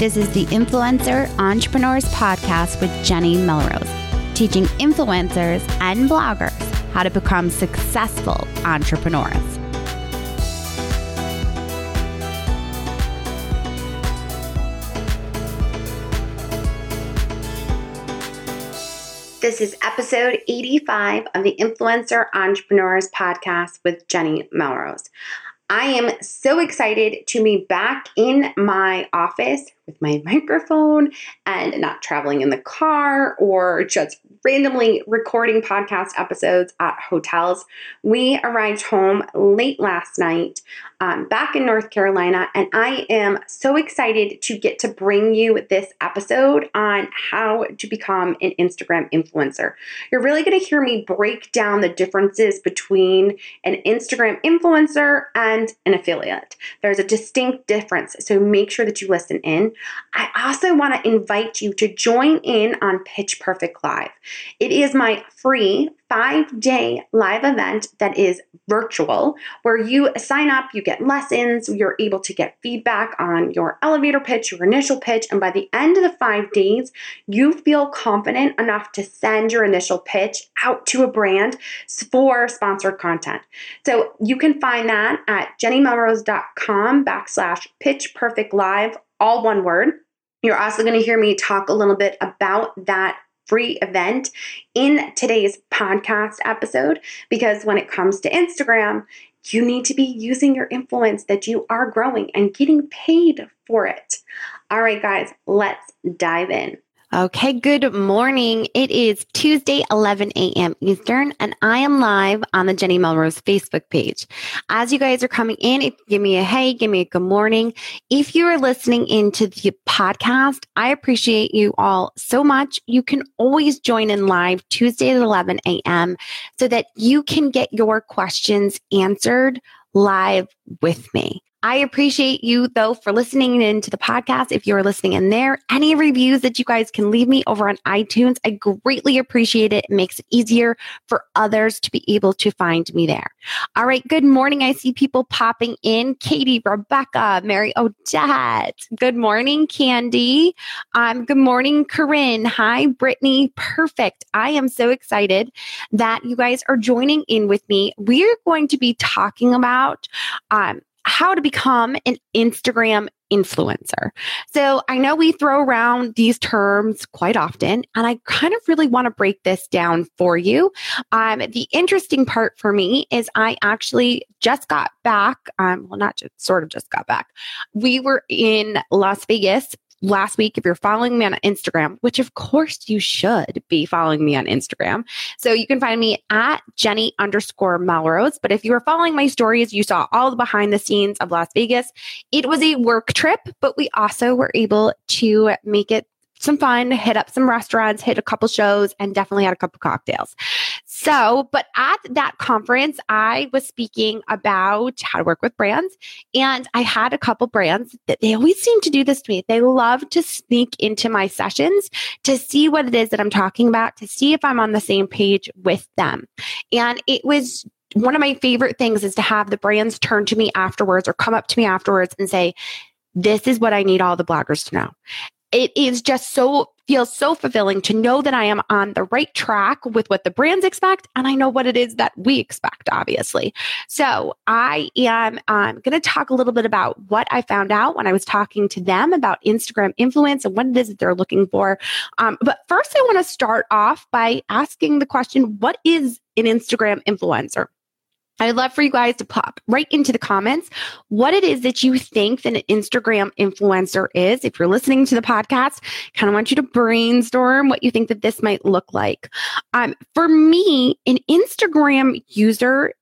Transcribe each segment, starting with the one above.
This is the Influencer Entrepreneurs Podcast with Jenny Melrose, teaching influencers and bloggers how to become successful entrepreneurs. This is episode 85 of the Influencer Entrepreneurs Podcast with Jenny Melrose. I am so excited to be back in my office with my microphone and not traveling in the car or just randomly recording podcast episodes at hotels. We arrived home late last night um, back in North Carolina, and I am so excited to get to bring you this episode on how to become an Instagram influencer. You're really going to hear me break down the differences between an Instagram influencer and an affiliate. There's a distinct difference, so make sure that you listen in. I also want to invite you to join in on Pitch Perfect Live. It is my free five day live event that is virtual, where you sign up, you get lessons, you're able to get feedback on your elevator pitch, your initial pitch, and by the end of the five days, you feel confident enough to send your initial pitch out to a brand for sponsored content. So you can find that at jennymelrose.com backslash pitch perfect live, all one word. You're also going to hear me talk a little bit about that free event in today's podcast episode because when it comes to Instagram, you need to be using your influence that you are growing and getting paid for it. All right, guys, let's dive in. Okay, good morning. It is Tuesday, 11 a.m. Eastern, and I am live on the Jenny Melrose Facebook page. As you guys are coming in, give me a hey, give me a good morning. If you are listening into the podcast, I appreciate you all so much. You can always join in live Tuesday at 11 a.m. so that you can get your questions answered live with me. I appreciate you though for listening into the podcast. If you're listening in there, any reviews that you guys can leave me over on iTunes, I greatly appreciate it. It makes it easier for others to be able to find me there. All right. Good morning. I see people popping in. Katie, Rebecca, Mary Odette. Good morning, Candy. Um, good morning, Corinne. Hi, Brittany. Perfect. I am so excited that you guys are joining in with me. We're going to be talking about um, how to become an Instagram influencer. So I know we throw around these terms quite often, and I kind of really want to break this down for you. Um, the interesting part for me is I actually just got back. Um, well, not just sort of just got back. We were in Las Vegas last week, if you're following me on Instagram, which of course you should be following me on Instagram. So you can find me at Jenny underscore Melrose. But if you were following my stories, you saw all the behind the scenes of Las Vegas. It was a work trip, but we also were able to make it some fun, hit up some restaurants, hit a couple shows, and definitely had a couple cocktails. So, but at that conference, I was speaking about how to work with brands. And I had a couple brands that they always seem to do this to me. They love to sneak into my sessions to see what it is that I'm talking about, to see if I'm on the same page with them. And it was one of my favorite things is to have the brands turn to me afterwards or come up to me afterwards and say, this is what I need all the bloggers to know it is just so feels so fulfilling to know that I am on the right track with what the brands expect and I know what it is that we expect obviously. So, I am um, going to talk a little bit about what I found out when I was talking to them about Instagram influence and what it is that they're looking for. Um, but first I want to start off by asking the question what is an Instagram influencer? I'd love for you guys to pop right into the comments what it is that you think that an Instagram influencer is. If you're listening to the podcast, kind of want you to brainstorm what you think that this might look like. Um, for me, an Instagram user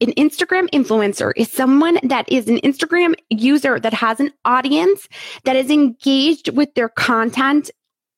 an Instagram influencer is someone that is an Instagram user that has an audience that is engaged with their content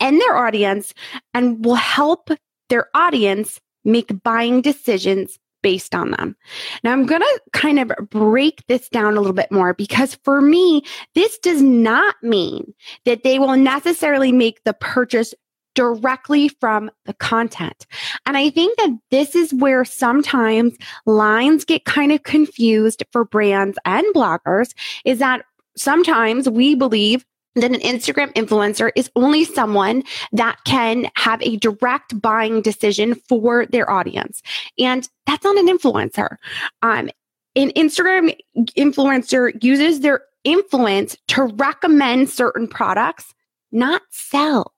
and their audience and will help their audience make buying decisions based on them. Now, I'm going to kind of break this down a little bit more because for me, this does not mean that they will necessarily make the purchase directly from the content. And I think that this is where sometimes lines get kind of confused for brands and bloggers is that sometimes we believe that an Instagram influencer is only someone that can have a direct buying decision for their audience. And that's not an influencer. Um, an Instagram influencer uses their influence to recommend certain products, not sell.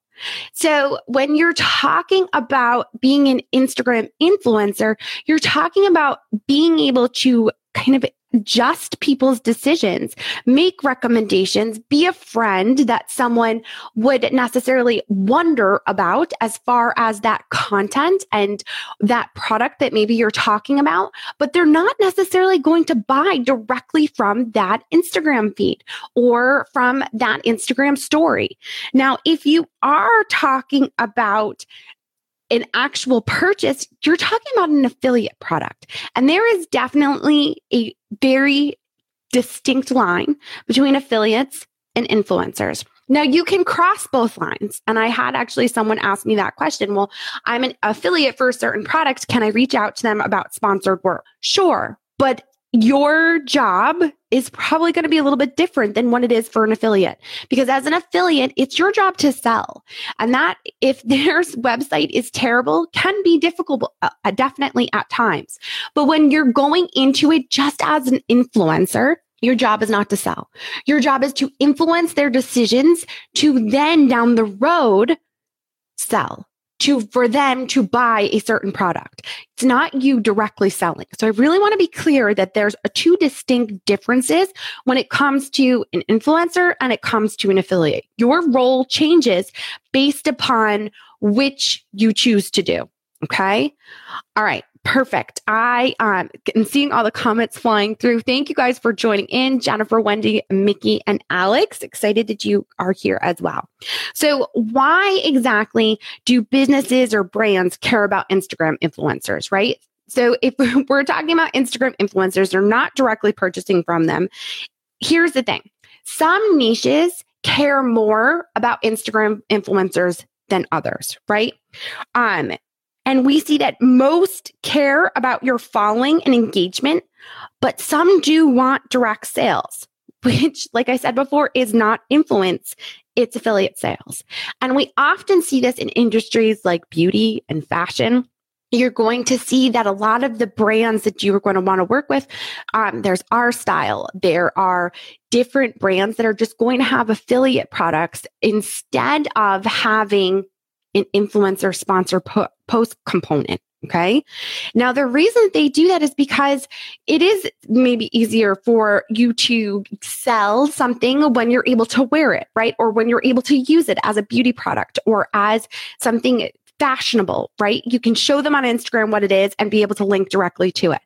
So when you're talking about being an Instagram influencer, you're talking about being able to kind of just people's decisions, make recommendations, be a friend that someone would necessarily wonder about as far as that content and that product that maybe you're talking about, but they're not necessarily going to buy directly from that Instagram feed or from that Instagram story. Now, if you are talking about an actual purchase, you're talking about an affiliate product. And there is definitely a very distinct line between affiliates and influencers. Now you can cross both lines. And I had actually someone ask me that question. Well, I'm an affiliate for a certain product. Can I reach out to them about sponsored work? Sure. But your job is probably going to be a little bit different than what it is for an affiliate. Because as an affiliate it's your job to sell. And that if their website is terrible can be difficult uh, uh, definitely at times. But when you're going into it just as an influencer your job is not to sell. Your job is to influence their decisions to then down the road sell to for them to buy a certain product. It's not you directly selling. So I really want to be clear that there's two distinct differences when it comes to an influencer and it comes to an affiliate. Your role changes based upon which you choose to do. Okay. All right. Perfect. I um am seeing all the comments flying through. Thank you guys for joining in. Jennifer, Wendy, Mickey, and Alex. Excited that you are here as well. So why exactly do businesses or brands care about Instagram influencers, right? So if we're talking about Instagram influencers, they're not directly purchasing from them. Here's the thing. Some niches care more about Instagram influencers than others, right? Um, and we see that most care about your following and engagement, but some do want direct sales, which, like I said before, is not influence. It's affiliate sales. And we often see this in industries like beauty and fashion you're going to see that a lot of the brands that you are going to want to work with, um, there's our style. There are different brands that are just going to have affiliate products instead of having an influencer sponsor po- post component. Okay. Now, the reason they do that is because it is maybe easier for you to sell something when you're able to wear it, right? Or when you're able to use it as a beauty product or as something fashionable, right? You can show them on Instagram what it is and be able to link directly to it.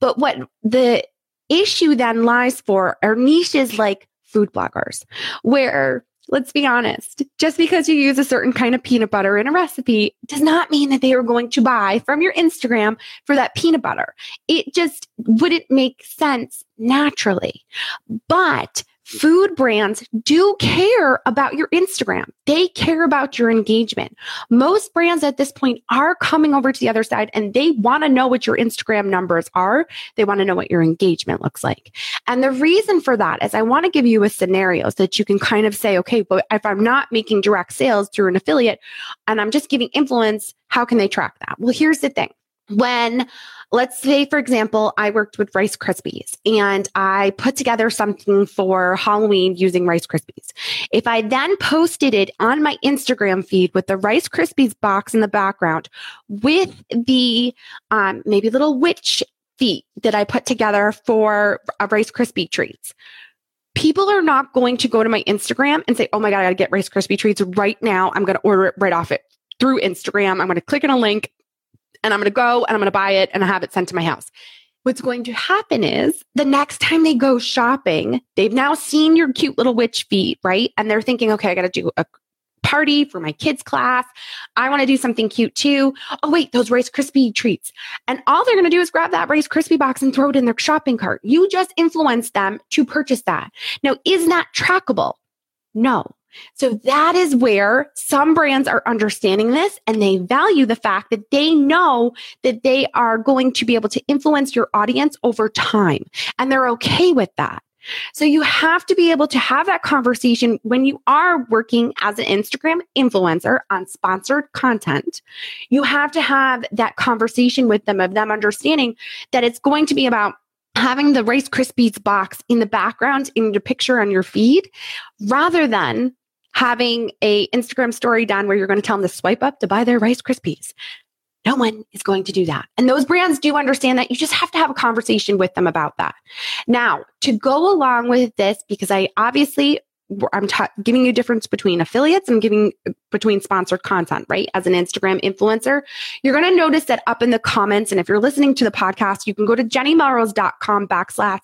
But what the issue then lies for are niches like food bloggers, where let's be honest, just because you use a certain kind of peanut butter in a recipe does not mean that they are going to buy from your Instagram for that peanut butter. It just wouldn't make sense naturally. But food brands do care about your Instagram. They care about your engagement. Most brands at this point are coming over to the other side and they want to know what your Instagram numbers are. They want to know what your engagement looks like. And the reason for that is I want to give you a scenario so that you can kind of say, okay, but if I'm not making direct sales through an affiliate and I'm just giving influence, how can they track that? Well, here's the thing when let's say for example i worked with rice krispies and i put together something for halloween using rice krispies. If i then posted it on my instagram feed with the rice krispies box in the background with the um, maybe little witch feet that i put together for a rice krispie treats people are not going to go to my instagram and say oh my god i gotta get rice krispie treats right now. I'm gonna order it right off it through instagram. I'm gonna click on a link and I'm going to go and I'm going to buy it and I have it sent to my house. What's going to happen is the next time they go shopping, they've now seen your cute little witch feet, right? And they're thinking, okay, I got to do a party for my kids' class. I want to do something cute too. Oh, wait, those Rice Krispie treats. And all they're going to do is grab that Rice Krispie box and throw it in their shopping cart. You just influence them to purchase that. Now, is that trackable? No. So that is where some brands are understanding this and they value the fact that they know that they are going to be able to influence your audience over time and they're okay with that. So you have to be able to have that conversation when you are working as an Instagram influencer on sponsored content. You have to have that conversation with them of them understanding that it's going to be about having the Rice Krispies box in the background in your picture on your feed rather than having a Instagram story done where you're going to tell them to swipe up to buy their Rice Krispies. No one is going to do that. And those brands do understand that. You just have to have a conversation with them about that. Now, to go along with this, because I obviously I'm ta- giving you difference between affiliates and giving between sponsored content, right? As an Instagram influencer, you're going to notice that up in the comments. And if you're listening to the podcast, you can go to jennymelrose.com backslash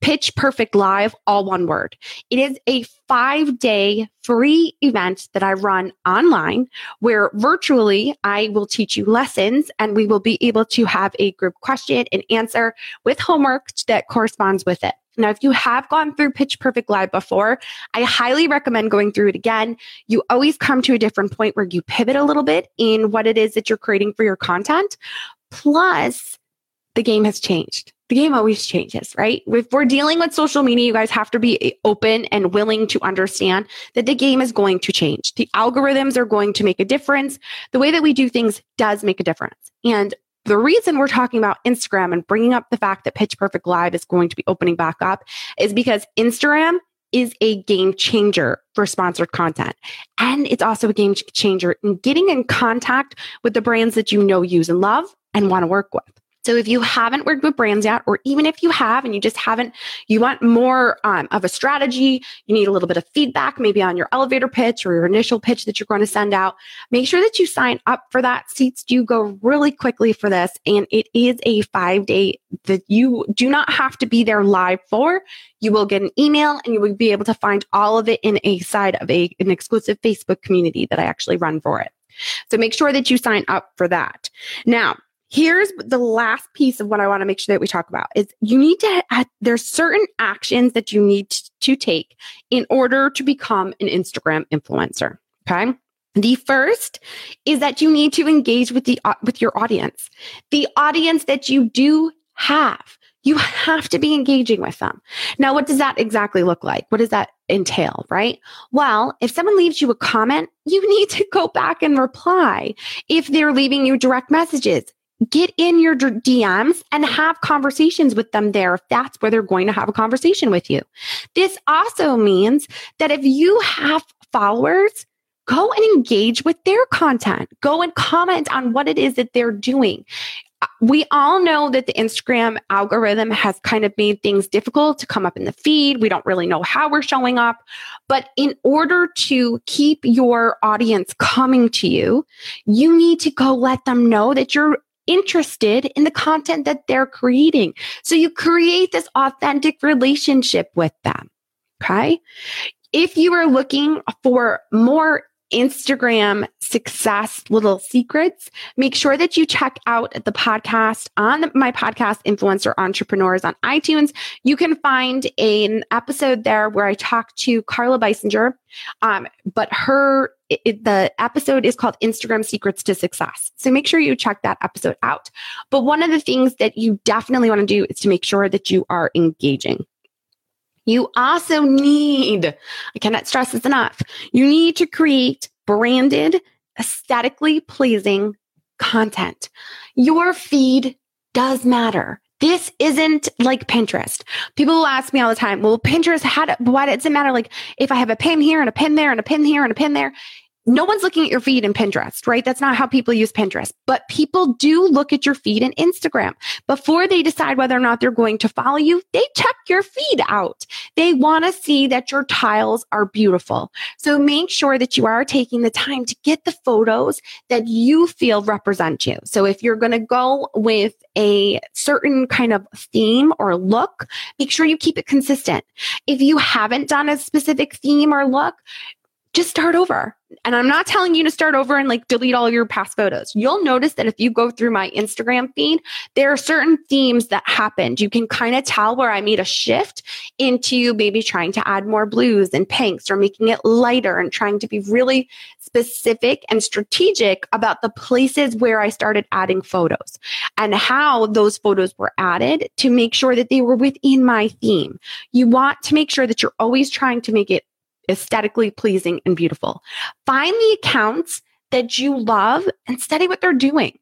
pitch perfect live, all one word. It is a five day free event that I run online where virtually I will teach you lessons and we will be able to have a group question and answer with homework that corresponds with it. Now, if you have gone through Pitch Perfect Live before, I highly recommend going through it again. You always come to a different point where you pivot a little bit in what it is that you're creating for your content. Plus, the game has changed. The game always changes, right? If we're dealing with social media, you guys have to be open and willing to understand that the game is going to change. The algorithms are going to make a difference. The way that we do things does make a difference. And the reason we're talking about Instagram and bringing up the fact that Pitch Perfect Live is going to be opening back up is because Instagram is a game changer for sponsored content. And it's also a game changer in getting in contact with the brands that you know, use, and love and want to work with. So if you haven't worked with brands yet, or even if you have and you just haven't, you want more um, of a strategy, you need a little bit of feedback, maybe on your elevator pitch or your initial pitch that you're going to send out, make sure that you sign up for that. Seats do go really quickly for this. And it is a five day that you do not have to be there live for. You will get an email and you will be able to find all of it in a side of a, an exclusive Facebook community that I actually run for it. So make sure that you sign up for that. Now, here's the last piece of what I want to make sure that we talk about is you need to uh, there's certain actions that you need to take in order to become an Instagram influencer. Okay. The first is that you need to engage with the uh, with your audience. The audience that you do have. You have to be engaging with them. Now, what does that exactly look like? What does that entail, right? Well, if someone leaves you a comment, you need to go back and reply. If they're leaving you direct messages, get in your DMs and have conversations with them there if that's where they're going to have a conversation with you. This also means that if you have followers, go and engage with their content. Go and comment on what it is that they're doing. Uh, we all know that the Instagram algorithm has kind of made things difficult to come up in the feed. We don't really know how we're showing up. But in order to keep your audience coming to you, you need to go let them know that you're interested in the content that they're creating. So you create this authentic relationship with them. Okay. If you are looking for more Instagram success little secrets, make sure that you check out the podcast on my podcast, Influencer Entrepreneurs on iTunes. You can find an episode there where I talk to Carla Beisinger, um, but her it, the episode is called Instagram Secrets to Success. So make sure you check that episode out. But one of the things that you definitely want to do is to make sure that you are engaging. You also need, I cannot stress this enough, you need to create branded, aesthetically pleasing content. Your feed does matter. This isn't like Pinterest. People will ask me all the time, well, Pinterest, how do, why does it matter? Like if I have a pin here and a pin there and a pin here and a pin there, no one's looking at your feed in Pinterest, right? That's not how people use Pinterest, but people do look at your feed in Instagram before they decide whether or not they're going to follow you. They check your feed out. They want to see that your tiles are beautiful. So make sure that you are taking the time to get the photos that you feel represent you. So if you're going to go with a certain kind of theme or look, make sure you keep it consistent. If you haven't done a specific theme or look, just start over. And I'm not telling you to start over and like delete all your past photos. You'll notice that if you go through my Instagram feed, there are certain themes that happened. You can kind of tell where I made a shift into maybe trying to add more blues and pinks or making it lighter and trying to be really specific and strategic about the places where I started adding photos and how those photos were added to make sure that they were within my theme. You want to make sure that you're always trying to make it aesthetically pleasing and beautiful. Find the accounts that you love and study what they're doing.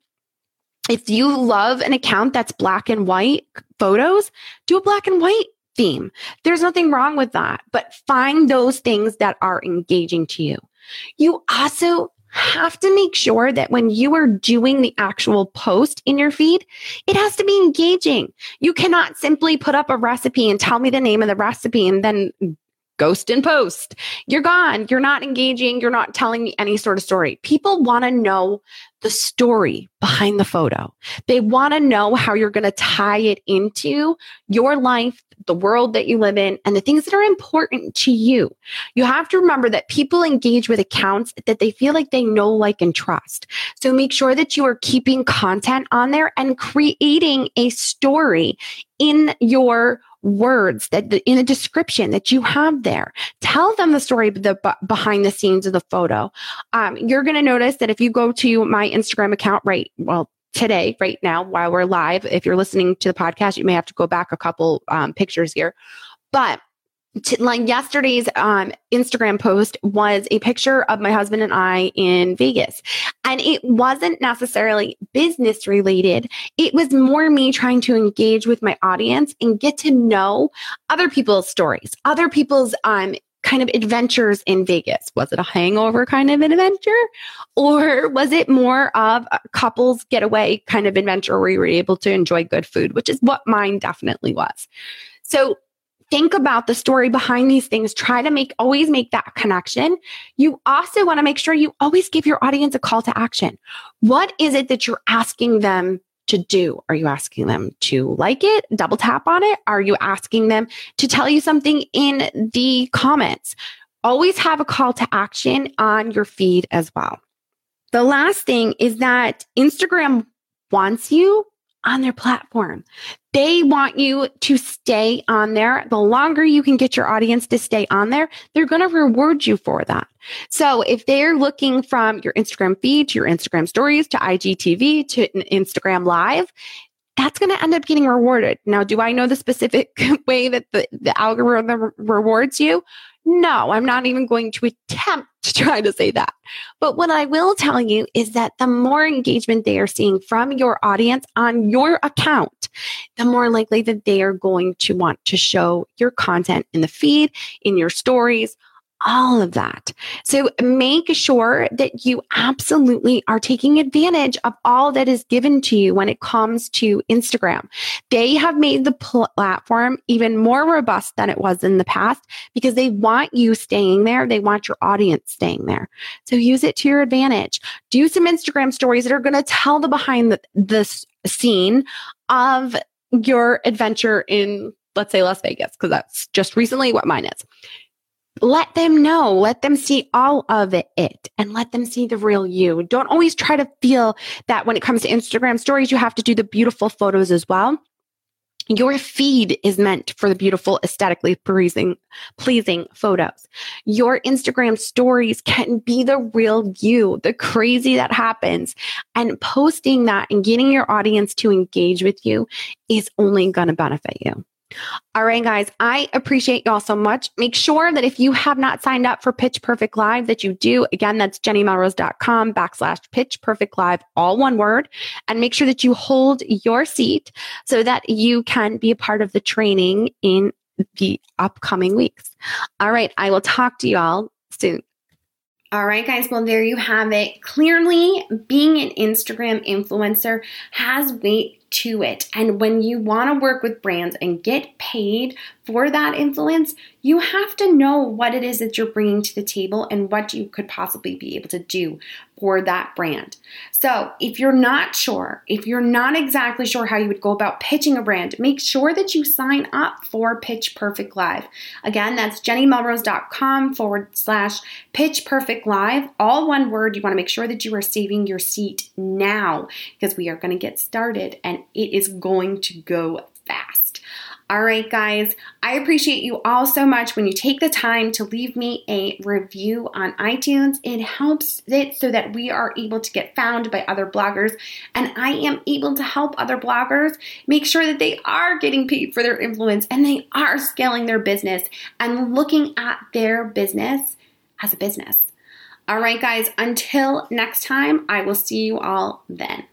If you love an account that's black and white photos, do a black and white theme. There's nothing wrong with that, but find those things that are engaging to you. You also have to make sure that when you are doing the actual post in your feed, it has to be engaging. You cannot simply put up a recipe and tell me the name of the recipe and then ghost and post. You're gone. You're not engaging. You're not telling me any sort of story. People want to know the story behind the photo. They want to know how you're going to tie it into your life, the world that you live in, and the things that are important to you. You have to remember that people engage with accounts that they feel like they know, like, and trust. So make sure that you are keeping content on there and creating a story in your words that the, in a description that you have there. Tell them the story the, behind the scenes of the photo. Um, you're going to notice that if you go to my Instagram account right, well, today, right now, while we're live, if you're listening to the podcast, you may have to go back a couple um, pictures here. But like yesterday's um, Instagram post was a picture of my husband and I in Vegas. And it wasn't necessarily business related. It was more me trying to engage with my audience and get to know other people's stories, other people's um, kind of adventures in Vegas. Was it a hangover kind of an adventure? Or was it more of a couples getaway kind of adventure where you were able to enjoy good food, which is what mine definitely was. So think about the story behind these things. Try to make, always make that connection. You also want to make sure you always give your audience a call to action. What is it that you're asking them to do? Are you asking them to like it, double tap on it? Are you asking them to tell you something in the comments? Always have a call to action on your feed as well. The last thing is that Instagram wants you on their platform. They want you to stay on there. The longer you can get your audience to stay on there, they're going to reward you for that. So if they're looking from your Instagram feed to your Instagram stories to IGTV to Instagram live, that's going to end up getting rewarded. Now, do I know the specific way that the, the algorithm rewards you? No, I'm not even going to attempt to try to say that. But what I will tell you is that the more engagement they are seeing from your audience on your account, the more likely that they are going to want to show your content in the feed, in your stories, all of that. So make sure that you absolutely are taking advantage of all that is given to you when it comes to Instagram. They have made the platform even more robust than it was in the past because they want you staying there. They want your audience staying there. So use it to your advantage. Do some Instagram stories that are going to tell the behind the, the scene of your adventure in let's say Las Vegas, because that's just recently what mine is let them know, let them see all of it and let them see the real you. Don't always try to feel that when it comes to Instagram stories, you have to do the beautiful photos as well. Your feed is meant for the beautiful, aesthetically pleasing, pleasing photos. Your Instagram stories can be the real you, the crazy that happens. And posting that and getting your audience to engage with you is only going to benefit you. All right, guys, I appreciate y'all so much. Make sure that if you have not signed up for Pitch Perfect Live, that you do. Again, that's jennymelrose.com backslash pitch perfect live, all one word. And make sure that you hold your seat so that you can be a part of the training in the upcoming weeks. All right, I will talk to y'all soon. All right, guys. Well, there you have it. Clearly, being an Instagram influencer has weight to it. And when you want to work with brands and get paid for that influence, you have to know what it is that you're bringing to the table and what you could possibly be able to do for that brand. So, if you're not sure, if you're not exactly sure how you would go about pitching a brand, make sure that you sign up for Pitch Perfect Live. Again, that's jennymelrose.com forward slash pitch perfect live. All one word. You want to make sure that you are saving your seat now because we are going to get started it is going to go fast. All right, guys, I appreciate you all so much when you take the time to leave me a review on iTunes. It helps it so that we are able to get found by other bloggers, and I am able to help other bloggers make sure that they are getting paid for their influence and they are scaling their business and looking at their business as a business. All right, guys, until next time, I will see you all then.